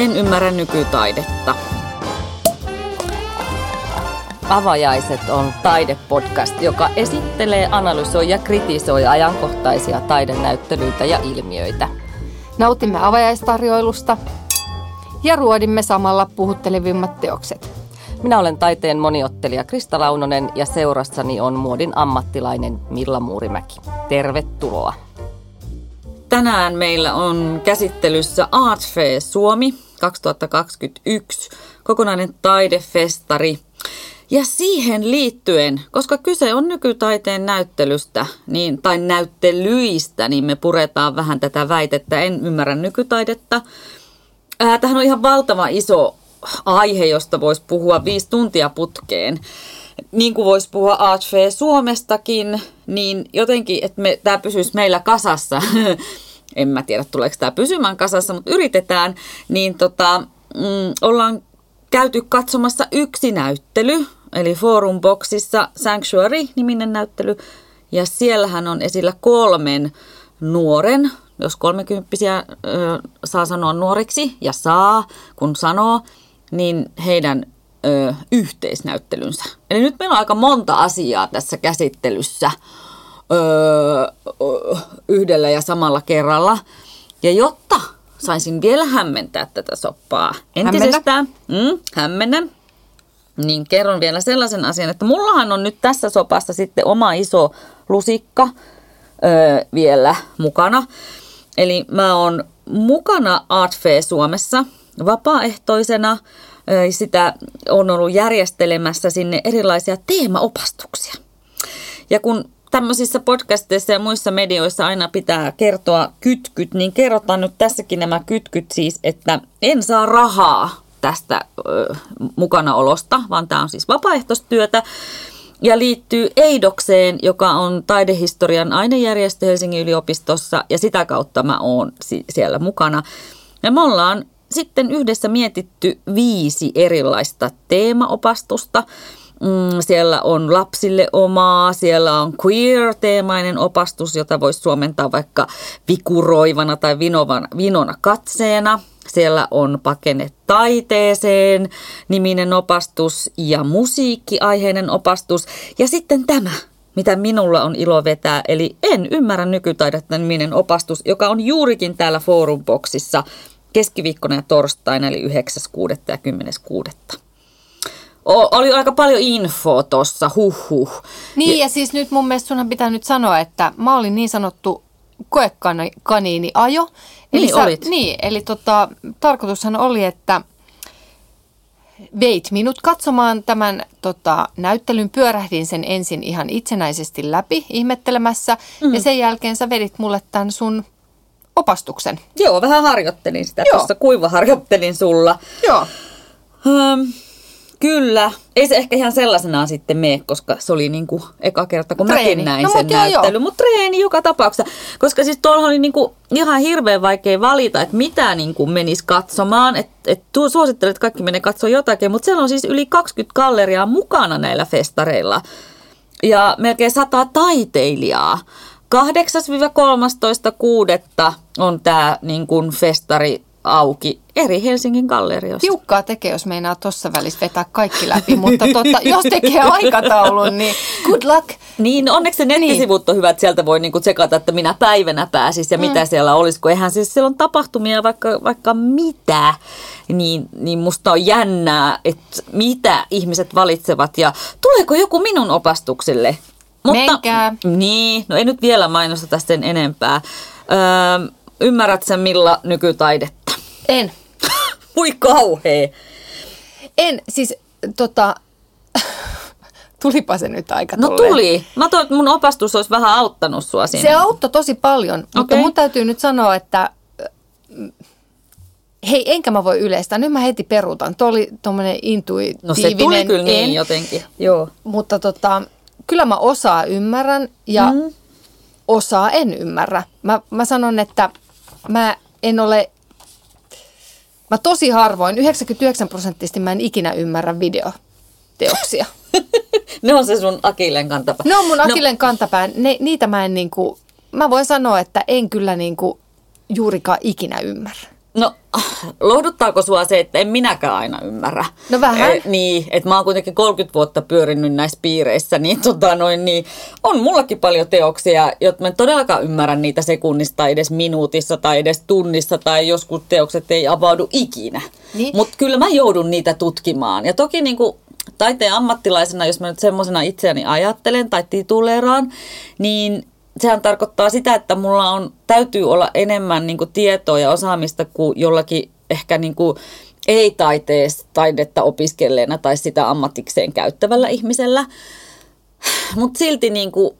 En ymmärrä nykytaidetta. Avajaiset on taidepodcast, joka esittelee, analysoi ja kritisoi ajankohtaisia taidenäyttelyitä ja ilmiöitä. Nautimme avajaistarjoilusta ja ruodimme samalla puhuttelevimmat teokset. Minä olen taiteen moniottelija Krista Launonen ja seurassani on muodin ammattilainen Milla Muurimäki. Tervetuloa. Tänään meillä on käsittelyssä Art Suomi 2021, kokonainen taidefestari. Ja siihen liittyen, koska kyse on nykytaiteen näyttelystä niin, tai näyttelyistä, niin me puretaan vähän tätä väitettä. En ymmärrä nykytaidetta. Tähän on ihan valtava iso aihe, josta voisi puhua viisi tuntia putkeen. Niin kuin voisi puhua Fair Suomestakin, niin jotenkin, että tämä pysyisi meillä kasassa. en mä tiedä, tuleeko tämä pysymään kasassa, mutta yritetään. Niin tota, mm, ollaan käyty katsomassa yksi näyttely, eli Forum Boxissa Sanctuary-niminen näyttely. Ja siellähän on esillä kolmen nuoren, jos kolmekymppisiä ö, saa sanoa nuoriksi, ja saa, kun sanoo, niin heidän ö, yhteisnäyttelynsä. Eli nyt meillä on aika monta asiaa tässä käsittelyssä ö, yhdellä ja samalla kerralla. Ja jotta saisin vielä hämmentää tätä soppaa entisestään, mm, hämmennän, niin kerron vielä sellaisen asian, että mullahan on nyt tässä sopassa sitten oma iso lusikka ö, vielä mukana. Eli mä oon mukana Art Fair Suomessa vapaaehtoisena. Sitä on ollut järjestelemässä sinne erilaisia teemaopastuksia. Ja kun tämmöisissä podcasteissa ja muissa medioissa aina pitää kertoa kytkyt, niin kerrotaan nyt tässäkin nämä kytkyt siis, että en saa rahaa tästä mukanaolosta, vaan tämä on siis vapaaehtoistyötä ja liittyy Eidokseen, joka on taidehistorian ainejärjestö Helsingin yliopistossa ja sitä kautta mä oon siellä mukana. Ja me ollaan sitten yhdessä mietitty viisi erilaista teemaopastusta. Mm, siellä on lapsille omaa, siellä on queer-teemainen opastus, jota voisi suomentaa vaikka vikuroivana tai vinovana, vinona katseena. Siellä on pakene taiteeseen niminen opastus ja musiikkiaiheinen opastus. Ja sitten tämä, mitä minulla on ilo vetää, eli En ymmärrä nykytaidetta niminen opastus, joka on juurikin täällä Forumboxissa keskiviikkona ja torstaina, eli 9.6. ja 10.6. Oli aika paljon infoa tuossa, huh. Niin ja, ja siis nyt mun mielestä sunhan pitää nyt sanoa, että mä olin niin sanottu koekaniini ajo. Eli niin sä, olit. Niin, eli tota, tarkoitushan oli, että veit minut katsomaan tämän tota, näyttelyn. Pyörähdin sen ensin ihan itsenäisesti läpi ihmettelemässä mm. ja sen jälkeen sä vedit mulle tämän sun opastuksen. Joo, vähän harjoittelin sitä Joo. tuossa, kuiva harjoittelin sulla. Joo. Um, Kyllä. Ei se ehkä ihan sellaisenaan sitten mene, koska se oli niin kuin eka kerta, kun treeni. mäkin näin no, sen näyttelyn. Mutta treeni joka tapauksessa. Koska siis tuolla oli niin kuin ihan hirveän vaikea valita, että mitä niin kuin menisi katsomaan. Että et, suosittelen, että kaikki menee katsoa jotakin. Mutta siellä on siis yli 20 galleriaa mukana näillä festareilla. Ja melkein sata taiteilijaa. 8-13.6. on tämä niin kuin festari auki eri Helsingin gallerioista. Tiukkaa tekee, jos meinaa tuossa välissä vetää kaikki läpi, mutta totta, jos tekee aikataulun, niin good luck. Niin, onneksi se nettisivut niin. on hyvät, sieltä voi niinku tsekata, että minä päivänä pääsis ja mm. mitä siellä olisi, kun eihän siis siellä on tapahtumia vaikka, vaikka mitä, niin, niin musta on jännää, että mitä ihmiset valitsevat ja tuleeko joku minun opastukselle. Mutta, Menkää. Niin, no ei nyt vielä mainosta tästä sen enempää. Öö, ymmärrät sen Milla nykytaidetta? En. Voi kauhea. En, siis tota, tulipa se nyt aika No tolleen. tuli. Mä toivon, että mun opastus olisi vähän auttanut sua siinä. Se auttoi tosi paljon, okay. mutta mun täytyy nyt sanoa, että hei, enkä mä voi yleistää. Nyt mä heti peruutan. Tuo oli tuommoinen intuitiivinen. No se tuli kyllä niin en, jotenkin, joo. Mutta tota, kyllä mä osaa ymmärrän ja mm. osaa en ymmärrä. Mä, mä sanon, että mä en ole Mä tosi harvoin, 99 prosenttisesti mä en ikinä ymmärrä videoteoksia. ne on se sun akilleen kantapää. Ne on mun no. akilleen no. kantapää. Ne, niitä mä en niinku, mä voin sanoa, että en kyllä niinku juurikaan ikinä ymmärrä. No, lohduttaako sua se, että en minäkään aina ymmärrä? No vähän. Eh, niin, että mä oon kuitenkin 30 vuotta pyörinyt näissä piireissä, niin, tota noin, niin on mullakin paljon teoksia, jotka mä en todellakaan ymmärrä niitä sekunnista tai edes minuutissa tai edes tunnissa tai joskus teokset ei avaudu ikinä. Niin. Mutta kyllä mä joudun niitä tutkimaan. Ja toki niin kuin taiteen ammattilaisena, jos mä nyt semmoisena itseäni ajattelen tai tituleeraan, niin sehän tarkoittaa sitä, että mulla on, täytyy olla enemmän niin kuin tietoa ja osaamista kuin jollakin ehkä niin kuin ei-taiteessa taidetta opiskelleena tai sitä ammatikseen käyttävällä ihmisellä. Mutta silti niin kuin,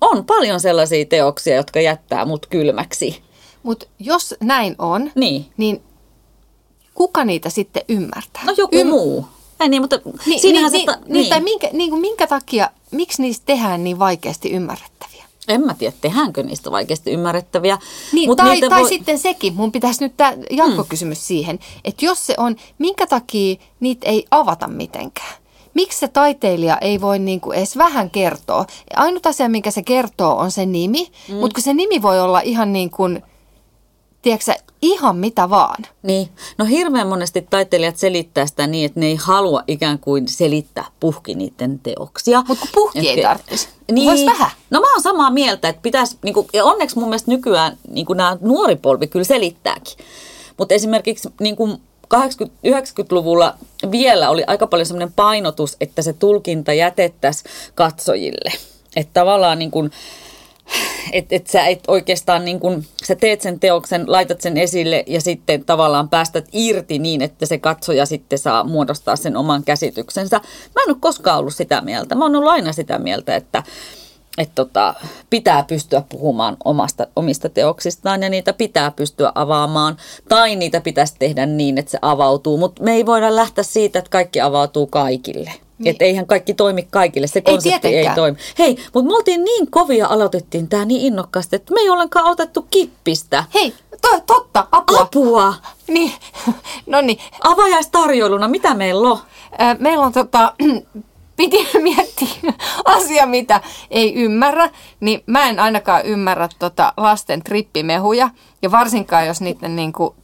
on paljon sellaisia teoksia, jotka jättää mut kylmäksi. Mutta jos näin on, Niin. niin kuka niitä sitten ymmärtää? No joku Ym- muu. Ei niin, mutta Niin, siinähän niin, se... niin, niin. Tai minkä, niin kuin minkä takia, miksi niistä tehdään niin vaikeasti ymmärrettäviä? En mä tiedä, tehdäänkö niistä vaikeasti ymmärrettäviä. Niin, mut tai, tai voi- sitten sekin, mun pitäisi nyt tämä jatkokysymys mm. siihen, että jos se on, minkä takia niitä ei avata mitenkään? Miksi se taiteilija ei voi niin kuin edes vähän kertoa? Ainut asia, minkä se kertoo, on se nimi, mm. mutta kun se nimi voi olla ihan niin kuin, tiedätkö ihan mitä vaan. Niin, no hirveän monesti taiteilijat selittää sitä niin, että ne ei halua ikään kuin selittää puhki niiden teoksia. Mutta kun puhki ei tarvitsisi. Niin, Vois vähän. No mä oon samaa mieltä, että pitäisi, niin kuin, ja onneksi mun mielestä nykyään niin kuin nämä nuori polvi kyllä selittääkin. Mutta esimerkiksi niin kuin 80-90-luvulla vielä oli aika paljon semmoinen painotus, että se tulkinta jätettäisiin katsojille. Että tavallaan niin kuin, että et sä et oikeastaan niin kun, sä teet sen teoksen, laitat sen esille ja sitten tavallaan päästät irti niin, että se katsoja sitten saa muodostaa sen oman käsityksensä. Mä en ole koskaan ollut sitä mieltä. Mä oon ollut aina sitä mieltä, että et tota, pitää pystyä puhumaan omasta, omista teoksistaan ja niitä pitää pystyä avaamaan. Tai niitä pitäisi tehdä niin, että se avautuu. Mutta me ei voida lähteä siitä, että kaikki avautuu kaikille. Niin. Että eihän kaikki toimi kaikille, se konsepti ei, tietenkään. toimi. Hei, mutta me oltiin niin kovia, aloitettiin tämä niin innokkaasti, että me ei ollenkaan otettu kippistä. Hei, to, totta, apua. Apua! Niin, no niin. Avajaistarjoiluna, mitä meillä on? Meillä on tota, piti miettiä asia, mitä ei ymmärrä, niin mä en ainakaan ymmärrä tota lasten trippimehuja. Ja varsinkaan, jos niiden niinku,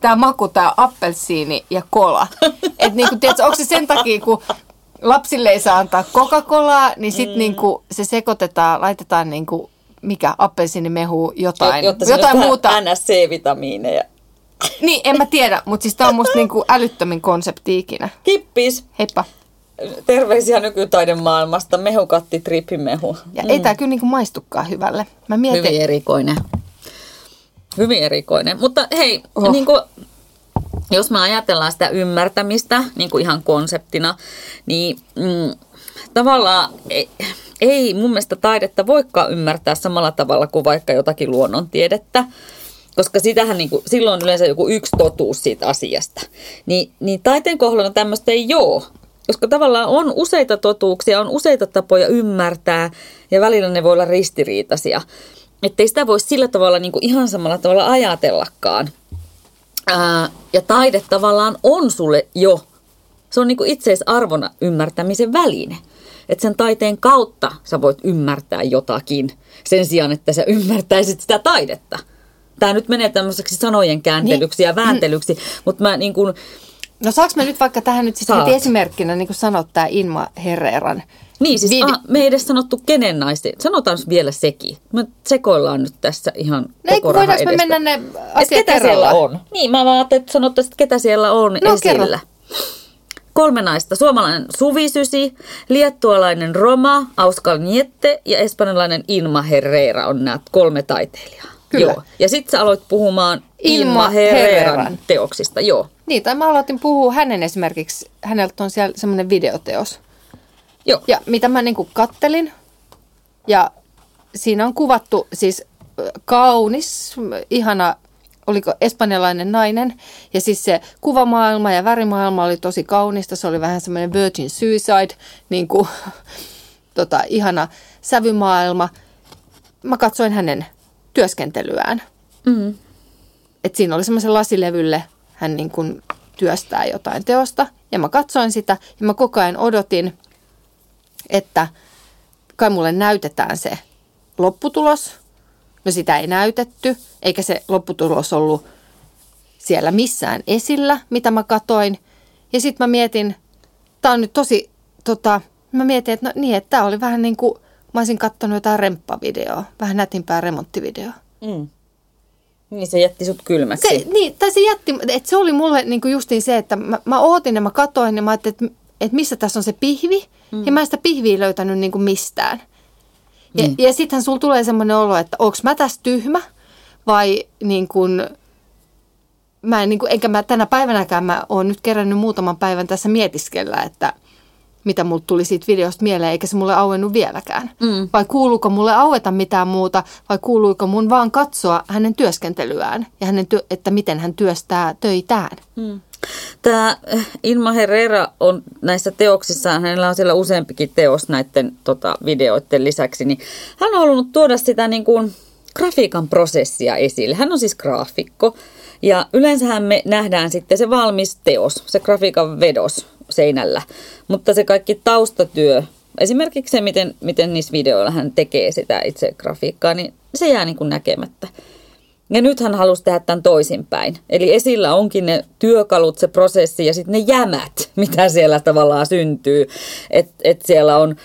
tää maku, tää appelsiini ja kola. Et niinku, tiedätkö, onko se sen takia, kun lapsille ei saa antaa Coca-Colaa, niin sit mm. niinku se sekoitetaan, laitetaan niinku, mikä, appelsiinimehu, jotain, Jotta jotain muuta. NSC-vitamiineja. Niin, en mä tiedä, mutta siis tää on musta niinku älyttömin konsepti ikinä. Kippis, Heippa. Terveisiä nykytaidemaailmasta, mehukatti, trippimehu. Ja mm. ei tää kyllä niinku maistukaan hyvälle. Mä mietin, Hyvin erikoinen. Hyvin erikoinen. Mutta hei, Oh. niin kuin, jos me ajatellaan sitä ymmärtämistä niin kuin ihan konseptina, niin mm, tavallaan ei, ei mun mielestä taidetta voikaan ymmärtää samalla tavalla kuin vaikka jotakin luonnontiedettä. Koska sitähän niin kuin, silloin on yleensä joku yksi totuus siitä asiasta. Niin, niin taiteen kohdalla tämmöistä ei ole. Koska tavallaan on useita totuuksia, on useita tapoja ymmärtää ja välillä ne voi olla ristiriitaisia. Että ei sitä voi sillä tavalla niin kuin ihan samalla tavalla ajatellakaan. Ää, ja taide tavallaan on sulle jo, se on niin kuin itseisarvona ymmärtämisen väline. Että sen taiteen kautta sä voit ymmärtää jotakin sen sijaan, että sä ymmärtäisit sitä taidetta. Tämä nyt menee tämmöiseksi sanojen kääntelyksi ja vääntelyksi, mutta mä niin kuin, no saaks mä nyt vaikka tähän nyt sitten Saat. heti esimerkkinä, niin kuin sanot tää Inma Herreran. Niin, siis Vide- aha, me ei edes sanottu kenen naisten. Sanotaan vielä sekin. Me sekoillaan nyt tässä ihan No koko raha me mennä ne asiat ketä siellä kerrallaan? on? Niin, mä vaan ajattelin, että sanottaisiin, että ketä siellä on No, kerro. esillä. Kolme naista. Suomalainen Suvisysi, liettualainen Roma, Auskal Niette ja espanjalainen Ilma Herrera on nämä kolme taiteilijaa. Kyllä. Joo. Ja sitten sä aloit puhumaan Ilma Ilma Herreran Herreran. teoksista. Joo. Niin, tai mä aloitin puhua hänen esimerkiksi, häneltä on siellä semmoinen videoteos. Joo. Ja mitä mä niin kuin kattelin, ja siinä on kuvattu siis kaunis, ihana, oliko espanjalainen nainen. Ja siis se kuvamaailma ja värimaailma oli tosi kaunista. Se oli vähän semmoinen Virgin Suicide, niin kuin, tota, ihana sävymaailma. Mä katsoin hänen työskentelyään. Mm. että siinä oli semmoisen lasilevylle hän niin kuin työstää jotain teosta. Ja mä katsoin sitä ja mä koko ajan odotin, että kai mulle näytetään se lopputulos. No sitä ei näytetty, eikä se lopputulos ollut siellä missään esillä, mitä mä katoin. Ja sitten mä mietin, tämä on nyt tosi, tota, mä mietin, että no niin, että tämä oli vähän niin kuin, mä olisin katsonut jotain remppavideoa, vähän nätimpää remonttivideoa. Mm. Niin se jätti sut kylmäksi. Se, niin, tai se jätti, että se oli mulle niin kuin justiin se, että mä, mä ootin ja mä katoin ja mä ajattelin, että, että missä tässä on se pihvi. Mm. Ja mä en sitä pihviä löytänyt niin kuin mistään. Ja, mm. ja sittenhän sulla tulee semmoinen olo, että onko mä tässä tyhmä vai niin kuin, mä en, niin kuin, enkä mä tänä päivänäkään mä oon nyt kerännyt muutaman päivän tässä mietiskellä, että mitä mulle tuli siitä videosta mieleen, eikä se mulle auennut vieläkään. Mm. Vai kuuluuko mulle aueta mitään muuta, vai kuuluuko mun vaan katsoa hänen työskentelyään ja hänen työ, että miten hän työstää töitään. Mm. Tämä Ilma Herrera on näissä teoksissaan, hänellä on siellä useampikin teos näiden tota, videoiden lisäksi, niin hän on halunnut tuoda sitä niin kuin grafiikan prosessia esille. Hän on siis graafikko ja yleensähän me nähdään sitten se valmis teos, se grafiikan vedos seinällä, mutta se kaikki taustatyö, esimerkiksi se, miten, miten niissä videoilla hän tekee sitä itse grafiikkaa, niin se jää niin kuin näkemättä. Ja nyt hän halusi tehdä tämän toisinpäin. Eli esillä onkin ne työkalut, se prosessi ja sitten ne jämät, mitä siellä tavallaan syntyy. Että et siellä on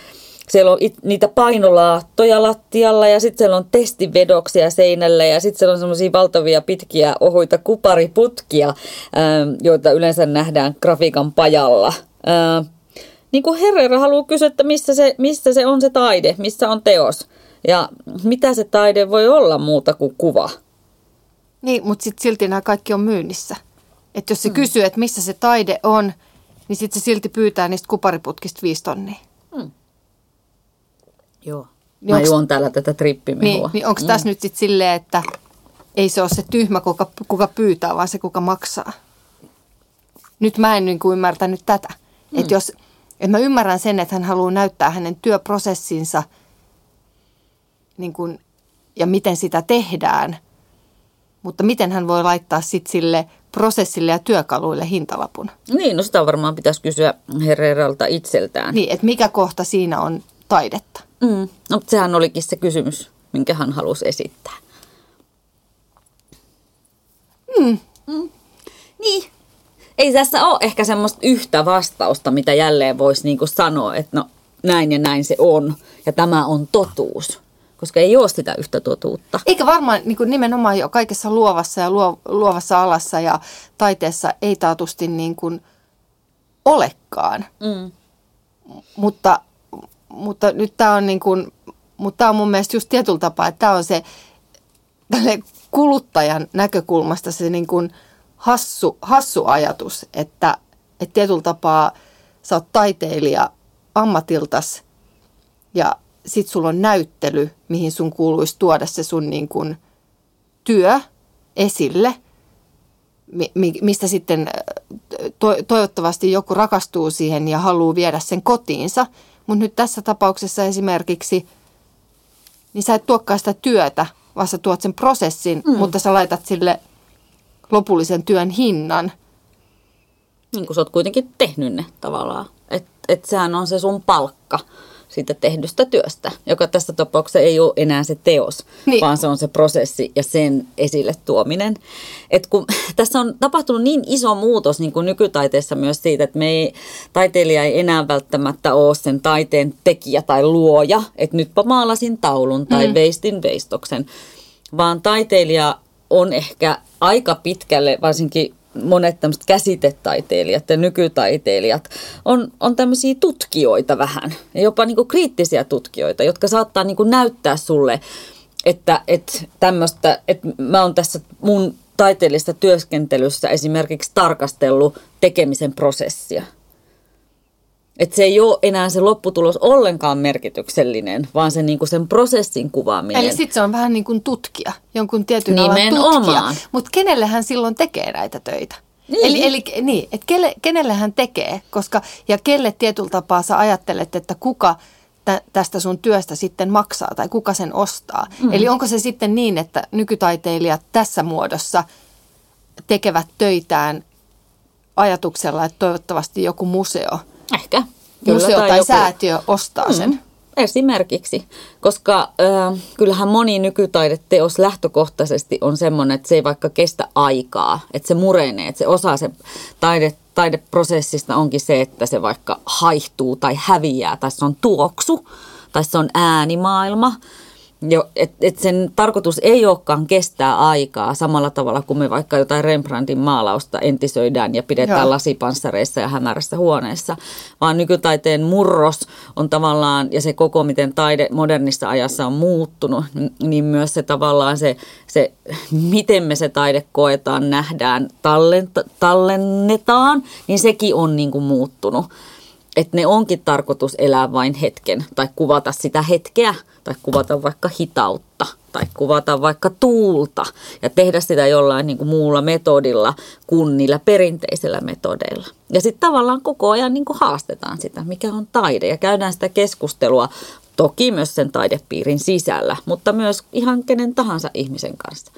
siellä on it, niitä painolaattoja lattialla ja sitten siellä on testivedoksia seinällä ja sitten siellä on semmoisia valtavia pitkiä ohuita kupariputkia, ää, ähm, joita yleensä nähdään grafiikan pajalla. Ää, äh, niin kuin Herrera haluaa kysyä, että missä se, missä se on se taide, missä on teos ja mitä se taide voi olla muuta kuin kuva. Niin, mutta sitten silti nämä kaikki on myynnissä. Että jos se hmm. kysyy, että missä se taide on, niin sitten se silti pyytää niistä kupariputkista viisi tonnia. Joo. Niin Mä onks, juon täällä tätä trippimehua. Niin, niin onko mm. tässä nyt sitten silleen, että ei se ole se tyhmä, kuka, kuka pyytää, vaan se, kuka maksaa? Nyt mä en niin kuin ymmärtänyt tätä. Mm. Että jos, että mä ymmärrän sen, että hän haluaa näyttää hänen työprosessinsa niin kuin, ja miten sitä tehdään – mutta miten hän voi laittaa sitten sille prosessille ja työkaluille hintalapun? Niin, no sitä varmaan pitäisi kysyä Herreralta itseltään. Niin, että mikä kohta siinä on taidetta? Mm. No, sehän olikin se kysymys, minkä hän halusi esittää. Mm. Mm. Niin. Ei tässä ole ehkä semmoista yhtä vastausta, mitä jälleen voisi niinku sanoa, että no näin ja näin se on ja tämä on totuus koska ei ole sitä yhtä totuutta. Eikä varmaan niin kuin nimenomaan jo kaikessa luovassa ja luo, luovassa alassa ja taiteessa ei taatusti niin kuin olekaan. Mm. Mutta, mutta nyt tämä on niin kuin, mutta tämä on mun mielestä just tietyllä tapaa, että tämä on se kuluttajan näkökulmasta se niin kuin hassu, hassu ajatus, että, että tietyllä tapaa sä oot taiteilija ammatiltas ja sit sulla on näyttely, mihin sun kuuluisi tuoda se sun niin kuin työ esille, mistä sitten to- toivottavasti joku rakastuu siihen ja haluaa viedä sen kotiinsa. Mutta nyt tässä tapauksessa esimerkiksi, niin sä et tuokkaa sitä työtä, vaan sä tuot sen prosessin, mm. mutta sä laitat sille lopullisen työn hinnan. Niin kuin sä oot kuitenkin tehnyt ne tavallaan. Että et sehän on se sun palkka siitä tehdystä työstä, joka tässä tapauksessa ei ole enää se teos, niin. vaan se on se prosessi ja sen esille tuominen. Et kun tässä on tapahtunut niin iso muutos niin kuin nykytaiteessa myös siitä, että me ei, taiteilija ei enää välttämättä ole sen taiteen tekijä tai luoja, että nytpä maalasin taulun tai mm. veistin veistoksen, vaan taiteilija on ehkä aika pitkälle, varsinkin monet tämmöiset käsitetaiteilijat ja nykytaiteilijat on, on tämmöisiä tutkijoita vähän ja jopa niin kuin kriittisiä tutkijoita, jotka saattaa niin kuin näyttää sulle, että, että tämmöistä, että mä oon tässä mun taiteellisessa työskentelyssä esimerkiksi tarkastellut tekemisen prosessia – että se ei ole enää se lopputulos ollenkaan merkityksellinen, vaan se niinku sen prosessin kuvaaminen. Eli sitten se on vähän niin kuin tutkija, jonkun tietyn alan tutkija. Mutta kenelle hän silloin tekee näitä töitä? Niin. Eli, eli niin, että kelle, kenelle hän tekee, koska, ja kelle tietyllä tapaa sä ajattelet, että kuka tä, tästä sun työstä sitten maksaa tai kuka sen ostaa. Mm. Eli onko se sitten niin, että nykytaiteilijat tässä muodossa tekevät töitään ajatuksella, että toivottavasti joku museo – Ehkä. Kyllä, museo tai, tai joku... säätiö ostaa mm. sen. Esimerkiksi, koska äh, kyllähän moni nykytaideteos lähtökohtaisesti on semmoinen, että se ei vaikka kestä aikaa, että se murenee, että se osa se taide, taideprosessista onkin se, että se vaikka haihtuu tai häviää tai se on tuoksu tai se on äänimaailma – jo, et, et sen tarkoitus ei olekaan kestää aikaa samalla tavalla kuin me vaikka jotain Rembrandtin maalausta entisöidään ja pidetään Joo. lasipanssareissa ja hämärässä huoneessa, vaan nykytaiteen murros on tavallaan, ja se koko miten taide modernissa ajassa on muuttunut, niin myös se tavallaan se, se miten me se taide koetaan, nähdään, tallenta, tallennetaan, niin sekin on niin kuin muuttunut. Että ne onkin tarkoitus elää vain hetken tai kuvata sitä hetkeä – tai kuvata vaikka hitautta tai kuvata vaikka tuulta ja tehdä sitä jollain niin kuin muulla metodilla kuin niillä perinteisillä metodeilla. Ja sitten tavallaan koko ajan niin kuin haastetaan sitä, mikä on taide ja käydään sitä keskustelua toki myös sen taidepiirin sisällä, mutta myös ihan kenen tahansa ihmisen kanssa.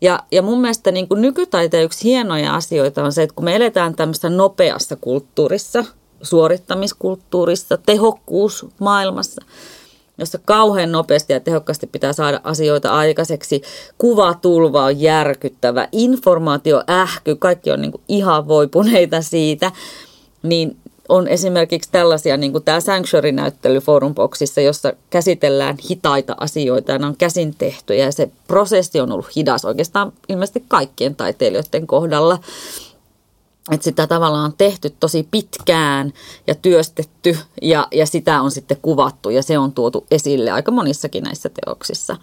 Ja, ja mun mielestä niin kuin nykytaiteen yksi hienoja asioita on se, että kun me eletään tämmöisessä nopeassa kulttuurissa, suorittamiskulttuurissa, tehokkuusmaailmassa, jossa kauhean nopeasti ja tehokkaasti pitää saada asioita aikaiseksi. Kuvatulva on järkyttävä, informaatio ähky, kaikki on niin kuin ihan voipuneita siitä. Niin on esimerkiksi tällaisia, niin kuin tämä Sanctuary-näyttely Forumboxissa, jossa käsitellään hitaita asioita ja ne on käsin tehtyjä ja se prosessi on ollut hidas oikeastaan ilmeisesti kaikkien taiteilijoiden kohdalla että sitä tavallaan on tehty tosi pitkään ja työstetty ja, ja sitä on sitten kuvattu ja se on tuotu esille aika monissakin näissä teoksissa.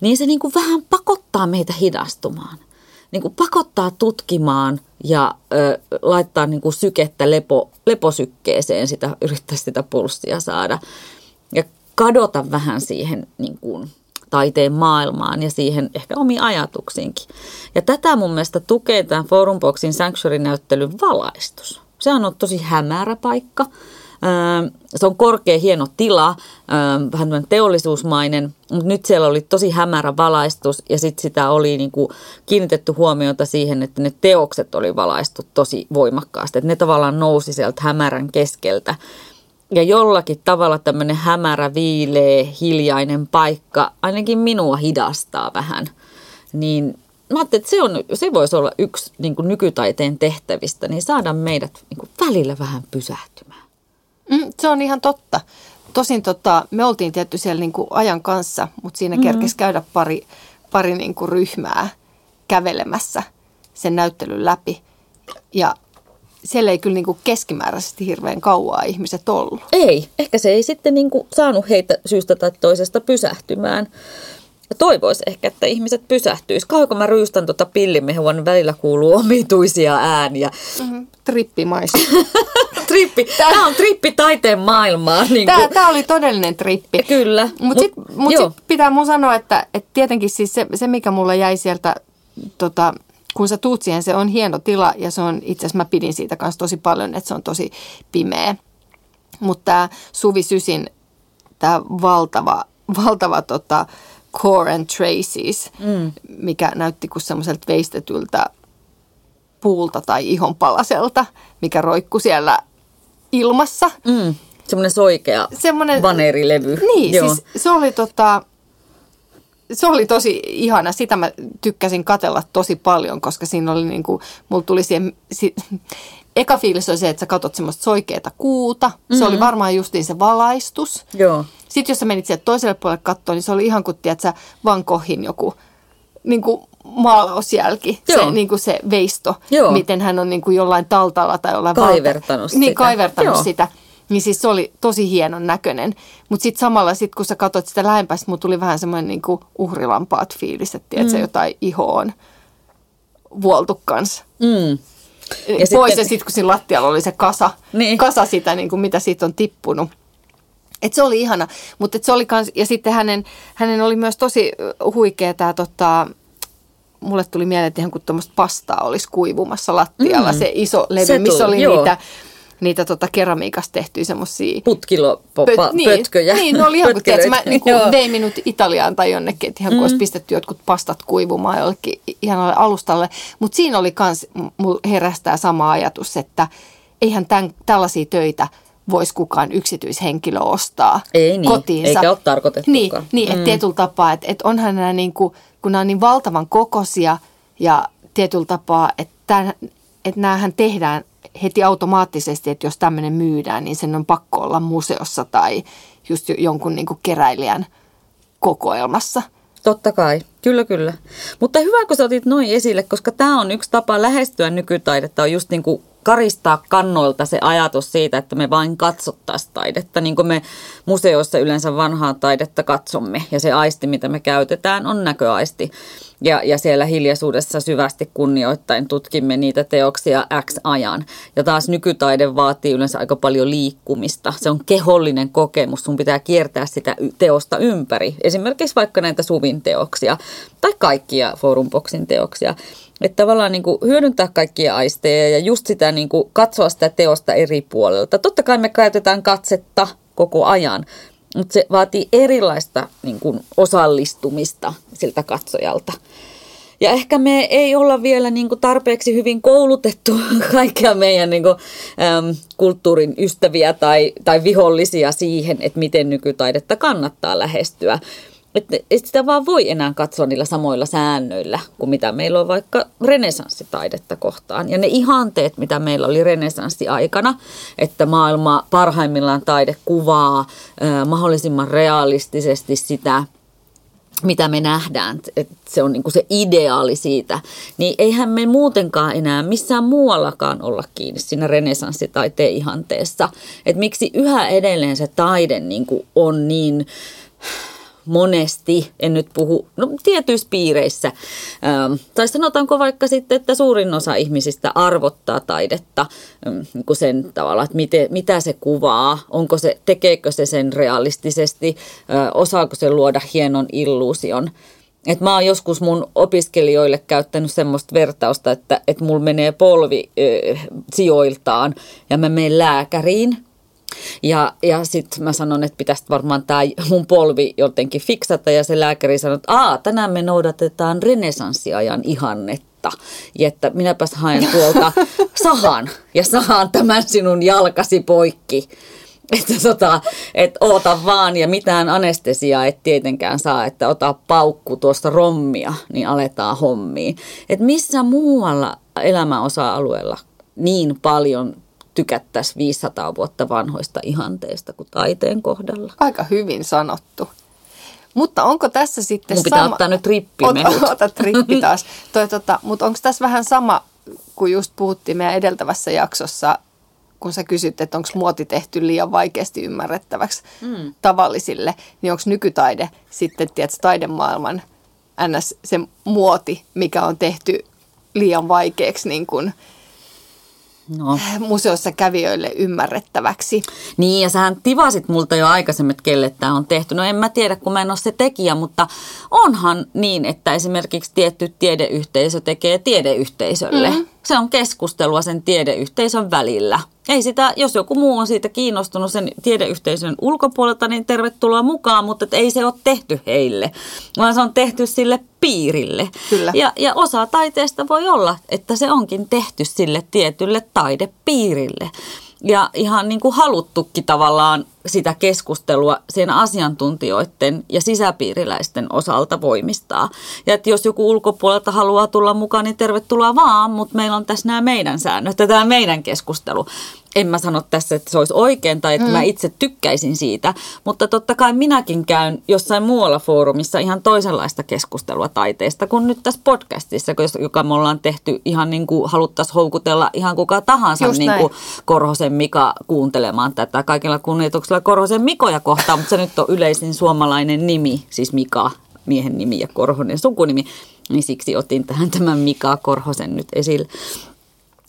Niin se niin kuin vähän pakottaa meitä hidastumaan. Niin kuin pakottaa tutkimaan ja ö, laittaa niin kuin sykettä lepo, leposykkeeseen, sitä, yrittää sitä pulssia saada. Ja kadota vähän siihen niin kuin taiteen maailmaan ja siihen ehkä omiin ajatuksiinkin. Ja tätä mun mielestä tukee tämän Forumboxin Sanctuary-näyttelyn valaistus. Se on tosi hämärä paikka. Se on korkea, hieno tila, vähän teollisuusmainen, mutta nyt siellä oli tosi hämärä valaistus ja sitten sitä oli niin kuin kiinnitetty huomiota siihen, että ne teokset oli valaistu tosi voimakkaasti. Että ne tavallaan nousi sieltä hämärän keskeltä ja jollakin tavalla tämmöinen hämärä, viileä, hiljainen paikka ainakin minua hidastaa vähän. Niin mä ajattelin, että se, on, se voisi olla yksi niin kuin nykytaiteen tehtävistä, niin saada meidät niin kuin välillä vähän pysähtymään. Mm, se on ihan totta. Tosin tota, me oltiin tietty siellä niin kuin ajan kanssa, mutta siinä mm-hmm. kerkesi käydä pari, pari niin kuin ryhmää kävelemässä sen näyttelyn läpi. Ja siellä ei kyllä niin kuin keskimääräisesti hirveän kauaa ihmiset ollut. Ei, ehkä se ei sitten niin kuin saanut heitä syystä tai toisesta pysähtymään. Toivoisi ehkä, että ihmiset pysähtyisi. Kauanko mä ryystän tuota pillimehua, niin välillä kuuluu omituisia ääniä. Mm-hmm. Trippimaista. trippi. Tämä on trippi taiteen maailmaa. Niin tämä, tämä oli todellinen trippi. Kyllä. Mutta mut, sitten mut sit pitää mun sanoa, että, että tietenkin siis se, se, mikä mulla jäi sieltä tota, kun sä tuut siihen, se on hieno tila ja se on, itse asiassa mä pidin siitä kanssa tosi paljon, että se on tosi pimeä. Mutta tämä Suvi Sysin, tämä valtava, valtava tota, Core and Traces, mm. mikä näytti kuin semmoiselta veistetyltä puulta tai ihonpalaselta, mikä roikku siellä ilmassa. Mm. Semmoinen soikea Semmoinen, vanerilevy. Niin, Joo. siis se oli tota, se oli tosi ihana. Sitä mä tykkäsin katella tosi paljon, koska siinä oli niin kuin, mulla tuli siihen, si, eka fiilis oli se, että sä katot semmoista soikeata kuuta. Mm-hmm. Se oli mm-hmm. varmaan justiin se valaistus. Joo. Sitten jos sä menit sieltä toiselle puolelle katsoa, niin se oli ihan kuin, tiedät Van Goghin joku niin kuin maalausjälki, Joo. se, niin kuin se veisto, Joo. miten hän on niin kuin jollain taltalla tai jollain kaivertanut valta, sitä. Niin, kaivertanut Joo. sitä. Niin siis se oli tosi hienon näköinen. Mutta sitten samalla, sit kun sä katsoit sitä lähempää, mulla tuli vähän semmoinen niinku uhrilampaat fiilis, että mm. jotain ihoon vuoltu kanssa. Mm. Ja Pois sitten... ja sitten kun siinä lattialla oli se kasa, niin. kasa sitä, niin kuin mitä siitä on tippunut. Et se oli ihana, mutta se oli kans, ja sitten hänen, hänen oli myös tosi huikea tämä tota, mulle tuli mieleen, että ihan kuin tuommoista pastaa olisi kuivumassa lattialla, mm. se iso levy, se missä oli joo. niitä niitä tota keramiikasta tehtyjä semmoisia... Putkilopötköjä. Niin, pötköjä. niin, no oli ihan kuin, mä niin kuin vein minut Italiaan tai jonnekin, että ihan mm. kun olisi pistetty jotkut pastat kuivumaan jollekin ihanalle alustalle. Mutta siinä oli kans, mulla herästää sama ajatus, että eihän tämän, tällaisia töitä voisi kukaan yksityishenkilö ostaa Ei niin, kotiinsa. eikä ole tarkoitettukaan. Niin, niin että tietyllä tapaa, että, että onhan nämä niin kuin, kun nämä on niin valtavan kokoisia ja tietyllä tapaa, että, tämän, että näähän tehdään heti automaattisesti, että jos tämmöinen myydään, niin sen on pakko olla museossa tai just jonkun niin kuin keräilijän kokoelmassa. Totta kai, kyllä kyllä. Mutta hyvä, kun sä otit noin esille, koska tämä on yksi tapa lähestyä nykytaidetta, on just niin kuin karistaa kannoilta se ajatus siitä, että me vain katsottaisiin taidetta, niin kuin me museoissa yleensä vanhaa taidetta katsomme. Ja se aisti, mitä me käytetään, on näköaisti. Ja, ja siellä hiljaisuudessa syvästi kunnioittain tutkimme niitä teoksia X ajan. Ja taas nykytaide vaatii yleensä aika paljon liikkumista. Se on kehollinen kokemus. Sun pitää kiertää sitä teosta ympäri. Esimerkiksi vaikka näitä Suvin teoksia tai kaikkia Forumboxin teoksia. Että tavallaan niin kuin hyödyntää kaikkia aisteja ja just sitä niin kuin katsoa sitä teosta eri puolelta. Totta kai me käytetään katsetta koko ajan, mutta se vaatii erilaista niin kuin osallistumista siltä katsojalta. Ja ehkä me ei olla vielä niin kuin tarpeeksi hyvin koulutettu kaikkia meidän niin kuin, äm, kulttuurin ystäviä tai, tai vihollisia siihen, että miten nykytaidetta kannattaa lähestyä. Että et sitä vaan voi enää katsoa niillä samoilla säännöillä kuin mitä meillä on vaikka renesanssitaidetta kohtaan. Ja ne ihanteet, mitä meillä oli renesanssiaikana, että maailma parhaimmillaan taide kuvaa äh, mahdollisimman realistisesti sitä, mitä me nähdään, että se on niinku se ideaali siitä, niin eihän me muutenkaan enää missään muuallakaan olla kiinni siinä renesanssitaiteen ihanteessa. Että miksi yhä edelleen se taide niinku on niin monesti, en nyt puhu, no tietyissä piireissä, ähm, tai sanotaanko vaikka sitten, että suurin osa ihmisistä arvottaa taidetta ähm, niin sen tavalla, että miten, mitä se kuvaa, onko se, tekeekö se sen realistisesti, äh, osaako se luoda hienon illuusion. Et mä oon joskus mun opiskelijoille käyttänyt semmoista vertausta, että, että mulla menee polvi äh, sijoiltaan ja mä menen lääkäriin ja, ja sitten mä sanon, että pitäisi varmaan tämä mun polvi jotenkin fiksata ja se lääkäri sanoi, että Aa, tänään me noudatetaan renesanssiajan ihannetta. Ja että minäpäs haen tuolta sahan ja sahan tämän sinun jalkasi poikki. Että tota, et oota vaan ja mitään anestesiaa et tietenkään saa, että ota paukku tuosta rommia, niin aletaan hommiin. Että missä muualla elämäosa-alueella niin paljon tykättäisiin 500 vuotta vanhoista ihanteista kuin taiteen kohdalla. Aika hyvin sanottu. Mutta onko tässä sitten Mun pitää sama... ottaa nyt rippi Ot, ota rippi taas. Toi, tota, mutta onko tässä vähän sama, kuin just puhuttiin meidän edeltävässä jaksossa, kun sä kysyt, että onko muoti tehty liian vaikeasti ymmärrettäväksi mm. tavallisille, niin onko nykytaide sitten, tiedätkö, taidemaailman ns. se muoti, mikä on tehty liian vaikeaksi niin kuin – no. museossa kävijöille ymmärrettäväksi. Niin, ja sähän tivasit multa jo aikaisemmin, että kelle tämä on tehty. No en mä tiedä, kun mä en ole se tekijä, mutta onhan niin, että esimerkiksi tietty tiedeyhteisö tekee tiedeyhteisölle. Mm-hmm. Se on keskustelua sen tiedeyhteisön välillä. Ei sitä, jos joku muu on siitä kiinnostunut sen tiedeyhteisön ulkopuolelta, niin tervetuloa mukaan, mutta ei se ole tehty heille, vaan se on tehty sille piirille. Kyllä. Ja, ja osa taiteesta voi olla, että se onkin tehty sille tietylle taidepiirille ja ihan niin kuin haluttukin tavallaan sitä keskustelua sen asiantuntijoiden ja sisäpiiriläisten osalta voimistaa. Ja että jos joku ulkopuolelta haluaa tulla mukaan, niin tervetuloa vaan, mutta meillä on tässä nämä meidän säännöt ja tämä meidän keskustelu en mä sano tässä, että se olisi oikein tai että mm. mä itse tykkäisin siitä, mutta totta kai minäkin käyn jossain muualla foorumissa ihan toisenlaista keskustelua taiteesta kuin nyt tässä podcastissa, joka me ollaan tehty ihan niin kuin haluttaisiin houkutella ihan kuka tahansa niin kuin Korhosen Mika kuuntelemaan tätä. Kaikilla kunnioituksella Korhosen Mikoja kohtaan, mutta se nyt on yleisin suomalainen nimi, siis Mika, miehen nimi ja Korhonen sukunimi, niin siksi otin tähän tämän Mika Korhosen nyt esille.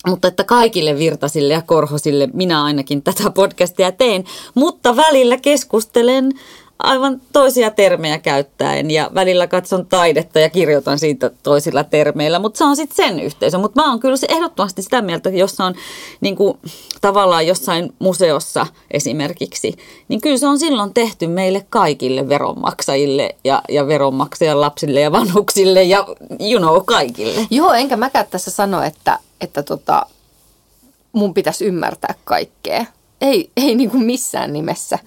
Mutta että kaikille virtasille ja korhosille minä ainakin tätä podcastia teen, mutta välillä keskustelen aivan toisia termejä käyttäen ja välillä katson taidetta ja kirjoitan siitä toisilla termeillä, mutta se on sitten sen yhteisö. Mutta mä oon kyllä se ehdottomasti sitä mieltä, että jos on niin kuin, tavallaan jossain museossa esimerkiksi, niin kyllä se on silloin tehty meille kaikille veronmaksajille ja, ja veronmaksajan lapsille ja vanhuksille ja you know, kaikille. Joo, enkä mäkään tässä sano, että, että tota, mun pitäisi ymmärtää kaikkea. ei, ei niin kuin missään nimessä.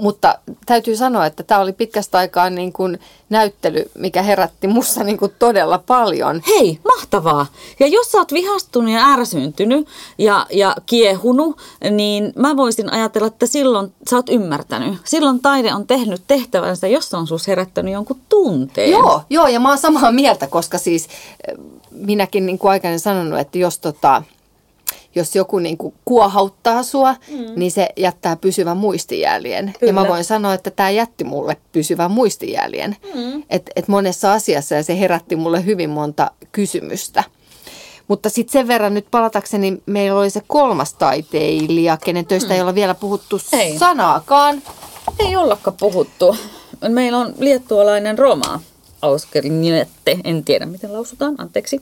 Mutta täytyy sanoa, että tämä oli pitkästä aikaa niin kuin näyttely, mikä herätti musta niin kuin todella paljon. Hei, mahtavaa. Ja jos sä oot vihastunut ja ärsyyntynyt ja, ja kiehunut, niin mä voisin ajatella, että silloin sä oot ymmärtänyt. Silloin taide on tehnyt tehtävänsä, jos se on sus herättänyt jonkun tunteen. Joo, joo, ja mä oon samaa mieltä, koska siis eh, minäkin niin kuin aikaisemmin sanonut, että jos tota, jos joku niin kuin kuohauttaa sua, mm. niin se jättää pysyvän muistijäljen. Kyllä. Ja mä voin sanoa, että tämä jätti mulle pysyvän muistijäljen. Mm. Että et monessa asiassa ja se herätti mulle hyvin monta kysymystä. Mutta sitten sen verran nyt palatakseni, meillä oli se kolmas taiteilija, kenen töistä mm. ei ole vielä puhuttu ei. sanaakaan. Ei ollakaan puhuttu. Meillä on liettualainen Roma. Auskerinette, en tiedä miten lausutaan, anteeksi.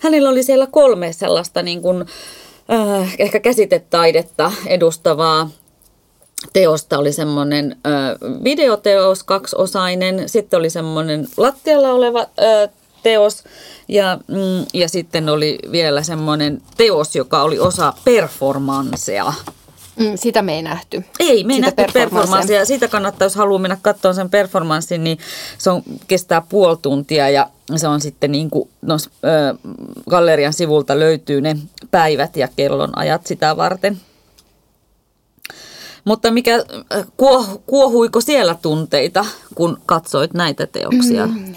Hänellä oli siellä kolme sellaista niin kuin, äh, ehkä käsitetaidetta edustavaa teosta oli semmoinen äh, videoteos, kaksiosainen, sitten oli semmoinen lattialla oleva äh, teos ja, mm, ja sitten oli vielä semmoinen teos, joka oli osa performanssia. Mm, sitä me ei nähty. Ei, me ei nähty performanssia. Siitä kannattaa, jos haluaa mennä katsoa sen performanssin, niin se on, kestää puoli tuntia ja se on sitten niin kuin, no, ö, gallerian sivulta löytyy ne päivät ja kellonajat sitä varten. Mutta mikä, kuoh, kuohuiko siellä tunteita, kun katsoit näitä teoksia? Mm.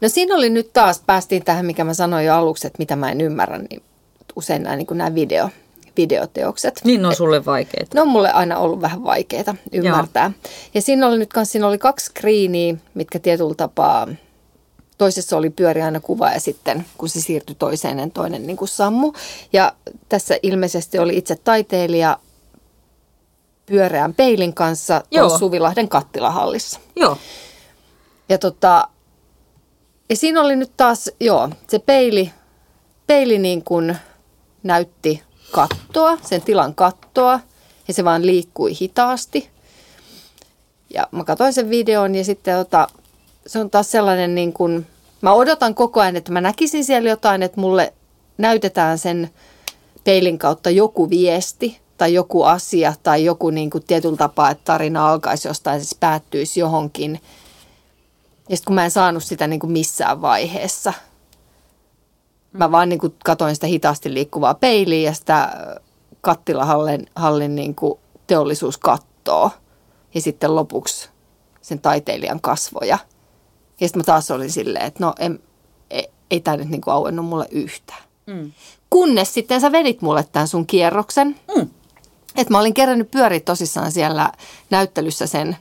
No siinä oli nyt taas, päästiin tähän, mikä mä sanoin jo aluksi, että mitä mä en ymmärrä, niin usein nämä, niin nämä video, videoteokset. Niin on sulle vaikeita. Ne on mulle aina ollut vähän vaikeita ymmärtää. Joo. Ja siinä oli nyt kanssa, siinä oli kaksi screeniä, mitkä tietyllä tapaa, toisessa oli pyöri aina kuva ja sitten kun se siirtyi toiseen, niin toinen niin kuin sammu. Ja tässä ilmeisesti oli itse taiteilija pyöreän peilin kanssa Joo. Suvilahden kattilahallissa. Joo. Ja tota, ja siinä oli nyt taas, joo, se peili, peili niin kuin näytti kattoa, sen tilan kattoa, ja se vaan liikkui hitaasti. Ja mä katsoin sen videon ja sitten ota, se on taas sellainen niin kuin, mä odotan koko ajan, että mä näkisin siellä jotain, että mulle näytetään sen peilin kautta joku viesti tai joku asia tai joku niin kuin tietyllä tapaa, että tarina alkaisi jostain, siis päättyisi johonkin. Ja sitten kun mä en saanut sitä niin kuin missään vaiheessa – Mä vaan niin kuin katoin sitä hitaasti liikkuvaa peiliä ja sitä kattilahallin hallin niin kuin teollisuuskattoa. Ja sitten lopuksi sen taiteilijan kasvoja. Ja sitten mä taas olin silleen, että no en, ei, ei tämä nyt niin kuin auennut mulle yhtään. Mm. Kunnes sitten sä vedit mulle tämän sun kierroksen. Mm. Että mä olin kerännyt pyöriä tosissaan siellä näyttelyssä sen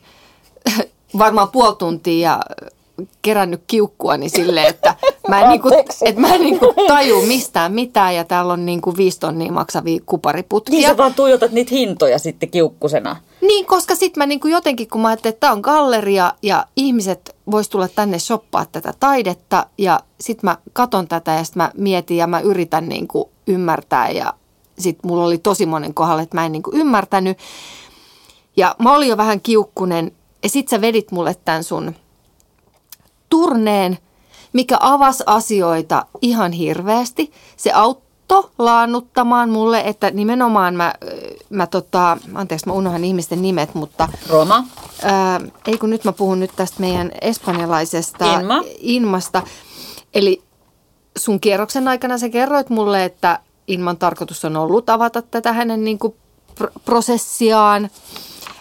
varmaan puoli tuntia ja kerännyt kiukkua niin silleen, että mä en, niinku, että mä en niinku taju mistään mitään ja täällä on niinku viisi tonnia maksavia kupariputkia. Niin sä vaan tuijotat niitä hintoja sitten kiukkusena. Niin, koska sitten mä niinku jotenkin, kun mä ajattelin, että tämä on galleria ja ihmiset vois tulla tänne shoppaa tätä taidetta ja sitten mä katon tätä ja sitten mä mietin ja mä yritän niinku ymmärtää ja sitten mulla oli tosi monen kohdalla, että mä en niinku ymmärtänyt. Ja mä olin jo vähän kiukkunen ja sit sä vedit mulle tämän sun – turneen, mikä avasi asioita ihan hirveästi. Se auttoi laannuttamaan mulle, että nimenomaan mä, mä tota, anteeksi mä unohan ihmisten nimet, mutta... Roma? Ää, ei kun nyt mä puhun nyt tästä meidän espanjalaisesta Inma. Inmasta. Eli sun kierroksen aikana sä kerroit mulle, että Inman tarkoitus on ollut avata tätä hänen niin kuin prosessiaan.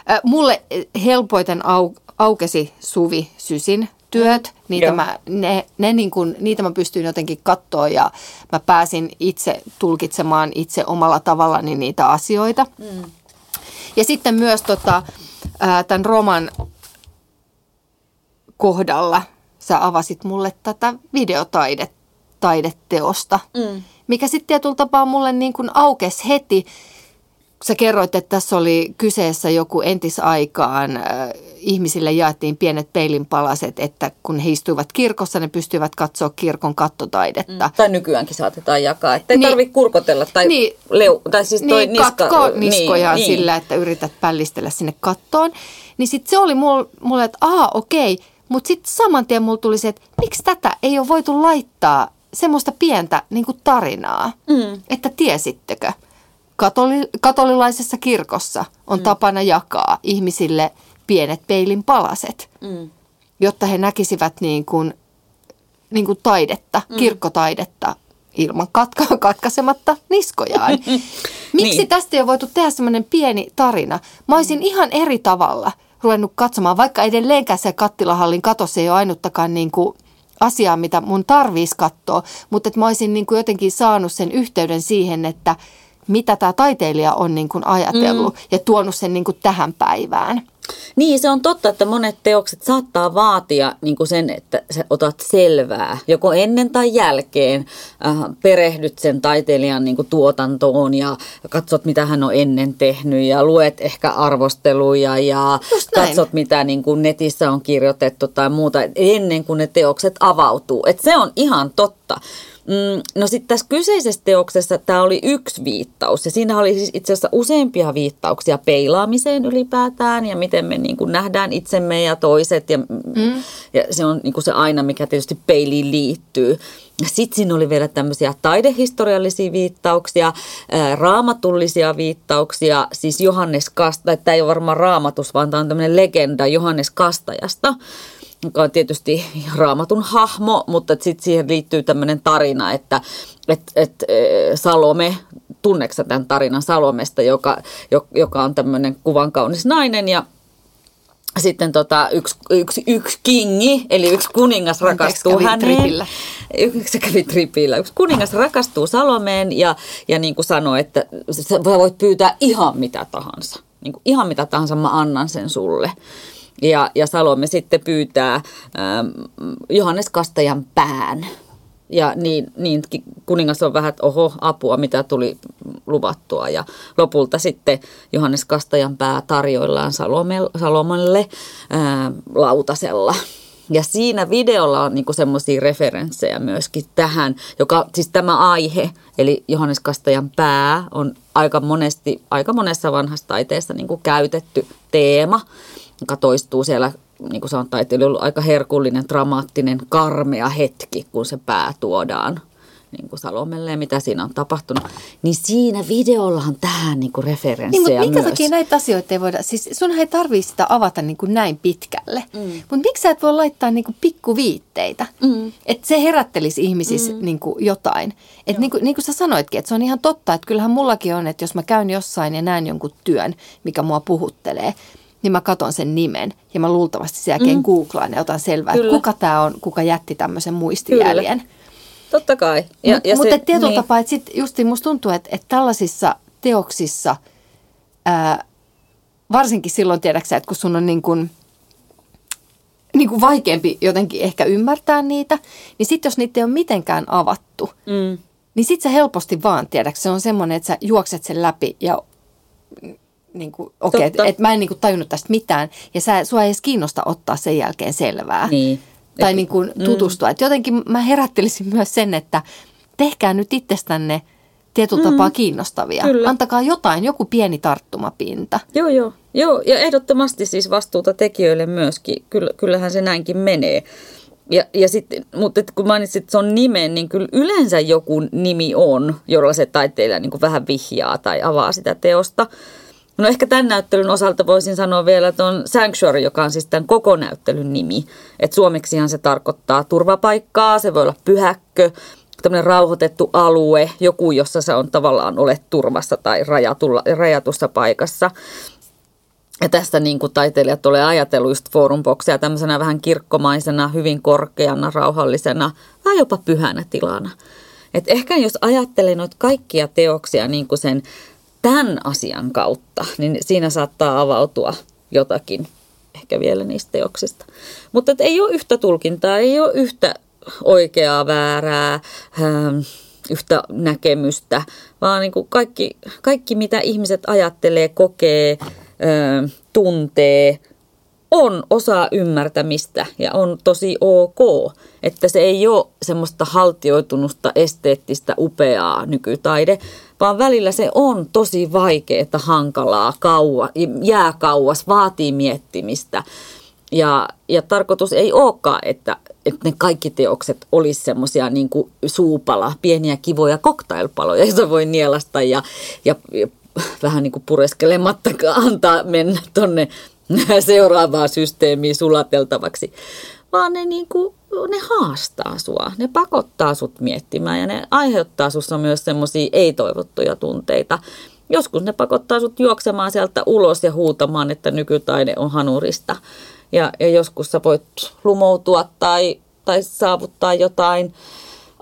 Ää, mulle helpoiten au, aukesi Suvi Sysin työt, niitä mä, ne, ne niin kuin, niitä mä pystyin jotenkin katsoa ja mä pääsin itse tulkitsemaan itse omalla tavallani niitä asioita. Mm. Ja sitten myös tota, tämän roman kohdalla sä avasit mulle tätä videotaideteosta, mm. mikä sitten tietyllä tapaa mulle niin kuin aukesi heti. Sä kerroit, että tässä oli kyseessä joku entisaikaan äh, ihmisille jaettiin pienet peilinpalaset, että kun he istuivat kirkossa, ne pystyivät katsoa kirkon kattotaidetta. Mm, tai nykyäänkin saatetaan jakaa, että ei niin, tarvitse kurkotella tai, niin, leu, tai siis toi niin, niska, katko niskoja niin, sillä, niin. että yrität pällistellä sinne kattoon. Niin sitten se oli mulle, että aa okei, mutta sitten saman tien mulle tuli se, että miksi tätä ei ole voitu laittaa semmoista pientä niin tarinaa, mm. että tiesittekö? Katoli, katolilaisessa kirkossa on mm. tapana jakaa ihmisille pienet peilin palaset, mm. jotta he näkisivät niin kuin, niin kuin taidetta, mm. kirkkotaidetta ilman katka- katkaisematta niskojaan. Miksi niin. tästä ei ole voitu tehdä semmoinen pieni tarina? Mä olisin ihan eri tavalla ruvennut katsomaan, vaikka edelleenkään se kattilahallin katossa ei ole ainuttakaan niin kuin asiaa, mitä mun tarvitsisi katsoa, mutta että mä olisin niin kuin jotenkin saanut sen yhteyden siihen, että mitä tämä taiteilija on niin kuin ajatellut mm. ja tuonut sen niin kuin tähän päivään. Niin, se on totta, että monet teokset saattaa vaatia niin kuin sen, että sä otat selvää, joko ennen tai jälkeen, äh, perehdyt sen taiteilijan niin kuin tuotantoon ja katsot, mitä hän on ennen tehnyt ja luet ehkä arvosteluja ja katsot, mitä niin kuin netissä on kirjoitettu tai muuta, ennen kuin ne teokset avautuu. Et se on ihan totta. Mm, no sitten tässä kyseisessä teoksessa tämä oli yksi viittaus ja siinä oli siis itse asiassa useampia viittauksia peilaamiseen ylipäätään ja miten me niin kuin nähdään itsemme ja toiset ja, mm. ja se on niin kuin se aina, mikä tietysti peiliin liittyy. Sitten siinä oli vielä tämmöisiä taidehistoriallisia viittauksia, raamatullisia viittauksia, siis Johannes Kasta, tämä ei ole varmaan raamatus, vaan tämä on tämmöinen legenda Johannes Kastajasta – joka on tietysti raamatun hahmo, mutta sitten siihen liittyy tämmöinen tarina, että et, et, Salome, tunneksä tämän tarinan Salomesta, joka, joka on tämmöinen kuvan kaunis nainen ja sitten tota, yksi, yksi, yksi kingi, eli yksi kuningas rakastuu häneen. Tripillä. Yksi kävi tripillä. Yksi kuningas rakastuu Salomeen ja, ja niin kuin sanoi, että sä voit pyytää ihan mitä tahansa. Niin kuin ihan mitä tahansa mä annan sen sulle. Ja, ja Salome sitten pyytää ähm, Johannes Kastajan pään. Ja niin, niin kuningas on vähän, oho, apua, mitä tuli luvattua. Ja lopulta sitten Johannes Kastajan pää tarjoillaan Salome, Salomelle ää, äh, lautasella. Ja siinä videolla on niinku semmoisia referenssejä myöskin tähän, joka siis tämä aihe, eli Johannes Kastajan pää, on aika monesti, aika monessa vanhassa taiteessa niinku käytetty teema joka toistuu siellä, niin kuin sanotaan, että oli ollut aika herkullinen, dramaattinen, karmea hetki, kun se pää tuodaan niin kuin Salomelle ja mitä siinä on tapahtunut, niin siinä videollahan tähän niin kuin referenssejä niin, mutta minkä takia näitä asioita ei voida, siis sun ei tarvitse sitä avata niin kuin näin pitkälle, mm. mutta miksi sä et voi laittaa niin kuin pikkuviitteitä, mm. että se herättelisi ihmisissä mm. niin kuin jotain. Että niin kuin, niin kuin sä sanoitkin, että se on ihan totta, että kyllähän mullakin on, että jos mä käyn jossain ja näen jonkun työn, mikä mua puhuttelee, niin mä katon sen nimen ja mä luultavasti sen jälkeen mm. googlaan ja otan selvää, Kyllä. että kuka tämä on, kuka jätti tämmöisen muistijäljen. Kyllä. Totta kai. Ja, Mut, ja mutta tietyllä niin. tapaa, että sitten justiin musta tuntuu, että, että tällaisissa teoksissa, ää, varsinkin silloin tiedäksä, että kun sun on niin kuin, niin kuin vaikeampi jotenkin ehkä ymmärtää niitä, niin sitten jos niitä ei ole mitenkään avattu, mm. niin sitten se helposti vaan, tiedäksä, se on semmoinen, että sä juokset sen läpi ja niin kuin, okei, okay, että et mä en niin kuin, tajunnut tästä mitään. Ja sä, sua ei edes kiinnosta ottaa sen jälkeen selvää. Niin. Tai niin kuin, mm. tutustua. Mm. Et jotenkin mä herättelisin myös sen, että tehkää nyt itsestänne tietyllä mm. tapaa kiinnostavia. Kyllä. Antakaa jotain, joku pieni tarttumapinta. Joo, joo. Joo, ja ehdottomasti siis vastuuta tekijöille myöskin. Kyllä, kyllähän se näinkin menee. Ja, ja sitten, mutta kun mainitsit, että se on nimen, niin kyllä yleensä joku nimi on, jolla se taiteilija niin kuin vähän vihjaa tai avaa sitä teosta. No ehkä tämän näyttelyn osalta voisin sanoa vielä, että on Sanctuary, joka on siis tämän koko näyttelyn nimi. Että suomeksihan se tarkoittaa turvapaikkaa, se voi olla pyhäkkö, tämmöinen rauhoitettu alue, joku, jossa se on tavallaan olet turvassa tai rajatulla, rajatussa paikassa. Ja tästä niin kuin taiteilijat tulee ajatellut just forumboksia tämmöisenä vähän kirkkomaisena, hyvin korkeana, rauhallisena, vähän jopa pyhänä tilana. Et ehkä jos ajattelee noita kaikkia teoksia niin kuin sen tämän asian kautta, niin siinä saattaa avautua jotakin ehkä vielä niistä teoksista. Mutta ei ole yhtä tulkintaa, ei ole yhtä oikeaa, väärää, ähm, yhtä näkemystä, vaan niin kuin kaikki, kaikki, mitä ihmiset ajattelee, kokee, ähm, tuntee, on osa ymmärtämistä ja on tosi ok, että se ei ole semmoista haltioitunusta, esteettistä, upeaa nykytaide, vaan välillä se on tosi vaikeaa, hankalaa, kaua, jää kauas, vaatii miettimistä. Ja, ja tarkoitus ei olekaan, että että ne kaikki teokset olisi semmoisia niin suupala, pieniä kivoja koktailpaloja, joita voi nielasta ja, ja, ja vähän niin kuin pureskelematta antaa mennä tonne seuraavaan systeemiin sulateltavaksi. Vaan ne, niin kuin, ne haastaa sua, ne pakottaa sut miettimään ja ne aiheuttaa sussa myös semmoisia ei-toivottuja tunteita. Joskus ne pakottaa sut juoksemaan sieltä ulos ja huutamaan, että nykytaide on hanurista. Ja, ja joskus sä voit lumoutua tai, tai saavuttaa jotain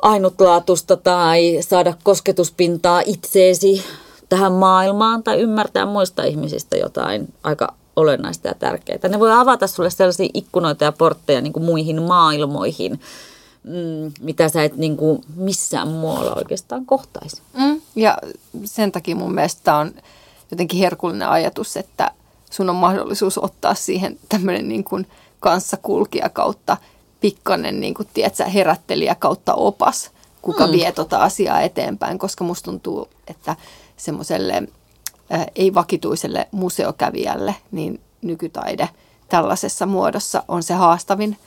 ainutlaatusta tai saada kosketuspintaa itseesi tähän maailmaan tai ymmärtää muista ihmisistä jotain aika olennaista ja tärkeää. Ne voi avata sulle sellaisia ikkunoita ja portteja niin kuin muihin maailmoihin, mm, mitä sä et niin kuin missään muualla oikeastaan kohtaisi. Mm, ja sen takia mun mielestä on jotenkin herkullinen ajatus, että sun on mahdollisuus ottaa siihen tämmöinen niin kuin kanssakulkija kautta pikkanen niin kuin, tiedätkö, herättelijä kautta opas, kuka mm. vie tota asiaa eteenpäin, koska musta tuntuu, että semmoiselle ei-vakituiselle museokävijälle, niin nykytaide tällaisessa muodossa on se haastavin,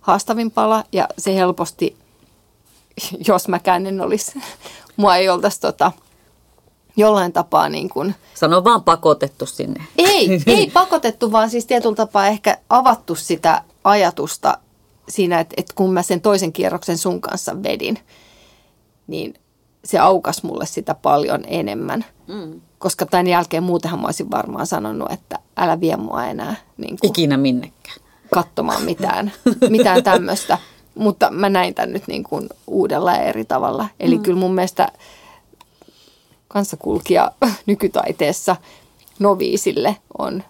haastavin pala ja se helposti, jos mäkään en olisi, mua ei oltaisi tota, jollain tapaa niin kuin... Sano vaan pakotettu sinne. Ei, ei pakotettu, vaan siis tietyllä tapaa ehkä avattu sitä ajatusta siinä, että, että kun mä sen toisen kierroksen sun kanssa vedin, niin se aukas mulle sitä paljon enemmän. Mm. Koska tämän jälkeen muutenhan mä olisin varmaan sanonut, että älä vie mua enää. Niin kuin, Ikinä minnekään. Katsomaan mitään, mitään tämmöistä. Mutta mä näin tämän nyt niin kuin uudella ja eri tavalla. Eli mm. kyllä mun mielestä kanssakulkija nykytaiteessa noviisille on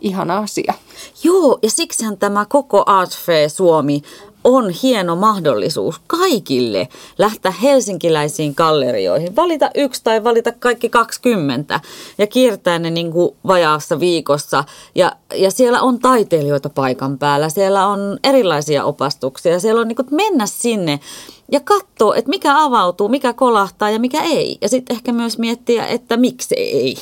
ihana asia. Joo, ja siksihän tämä koko Art Fair Suomi on hieno mahdollisuus kaikille lähteä helsinkiläisiin gallerioihin, valita yksi tai valita kaikki 20 ja kiertää ne niin kuin vajaassa viikossa. Ja, ja siellä on taiteilijoita paikan päällä, siellä on erilaisia opastuksia, siellä on niin kuin, mennä sinne ja katsoa, että mikä avautuu, mikä kolahtaa ja mikä ei. Ja sitten ehkä myös miettiä, että miksi ei.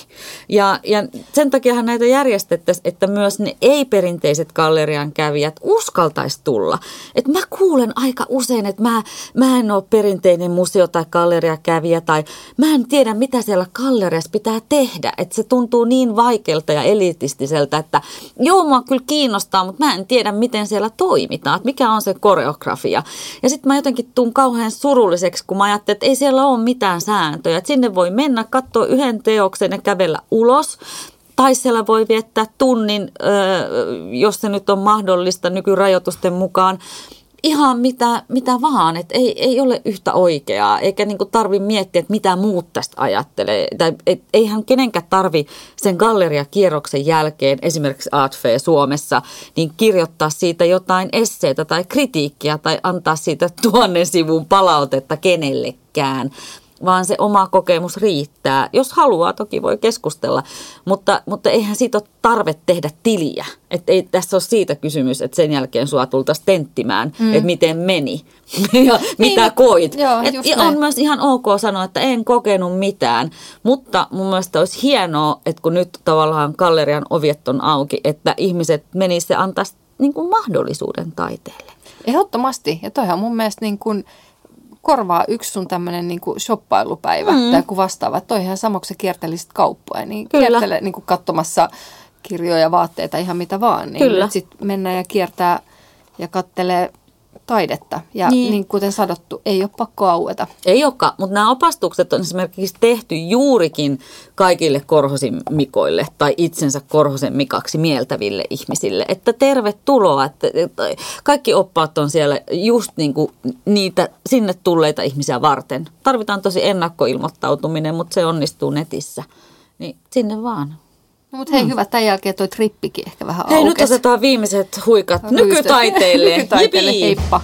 Ja, ja sen takiahan näitä järjestettäisiin, että myös ne ei-perinteiset gallerian kävijät uskaltaisi tulla. Et mä kuulen aika usein, että mä, mä en ole perinteinen museo- tai galleriakävijä tai mä en tiedä, mitä siellä galleriassa pitää tehdä. Että se tuntuu niin vaikealta ja elitistiseltä, että joo, mua kyllä kiinnostaa, mutta mä en tiedä, miten siellä toimitaan. Että mikä on se koreografia. Ja sitten mä jotenkin tuun kauhean surulliseksi, kun mä ajattelin, että ei siellä ole mitään sääntöjä. Että sinne voi mennä, katsoa yhden teoksen ja kävellä ulos. Tai siellä voi viettää tunnin, jos se nyt on mahdollista nykyrajoitusten mukaan ihan mitä, mitä vaan, että ei, ei ole yhtä oikeaa, eikä niinku tarvi miettiä, että mitä muut tästä ajattelee. Tai et, eihän kenenkään tarvi sen galleriakierroksen jälkeen, esimerkiksi Art Fair Suomessa, niin kirjoittaa siitä jotain esseitä tai kritiikkiä tai antaa siitä tuonnen sivun palautetta kenellekään, vaan se oma kokemus riittää. Jos haluaa, toki voi keskustella, mutta, mutta eihän siitä ole tarve tehdä tiliä. Että ei tässä ole siitä kysymys, että sen jälkeen sua tultaisiin tenttimään, mm. että miten meni ja mitä niin, koit. Joo, Et, on myös ihan ok sanoa, että en kokenut mitään, mutta mun mielestä olisi hienoa, että kun nyt tavallaan gallerian oviet on auki, että ihmiset menisivät ja antaisi niin mahdollisuuden taiteelle. Ehdottomasti. Ja toihan mun mielestä niin kuin korvaa yksi sun tämmöinen niin shoppailupäivä mm. tai joku vastaava. Toi ihan samaksi sä kiertelisit kauppoja, niin Kyllä. kiertele niin kuin katsomassa kirjoja, vaatteita, ihan mitä vaan. Niin Kyllä. sitten mennään ja kiertää ja kattelee taidetta. Ja niin. niin kuten sanottu, ei ole pakko aueta. Ei olekaan, mutta nämä opastukset on esimerkiksi tehty juurikin kaikille Korhosin Mikoille tai itsensä Korhosen Mikaksi mieltäville ihmisille. Että tervetuloa, että kaikki oppaat on siellä just niin kuin niitä sinne tulleita ihmisiä varten. Tarvitaan tosi ennakkoilmoittautuminen, mutta se onnistuu netissä. Niin sinne vaan. No, mutta hei, mm. hyvä. Tämän jälkeen toi trippikin ehkä vähän Hei, aukesi. nyt otetaan viimeiset huikat nykytaiteille. nykytaiteille. Heippa.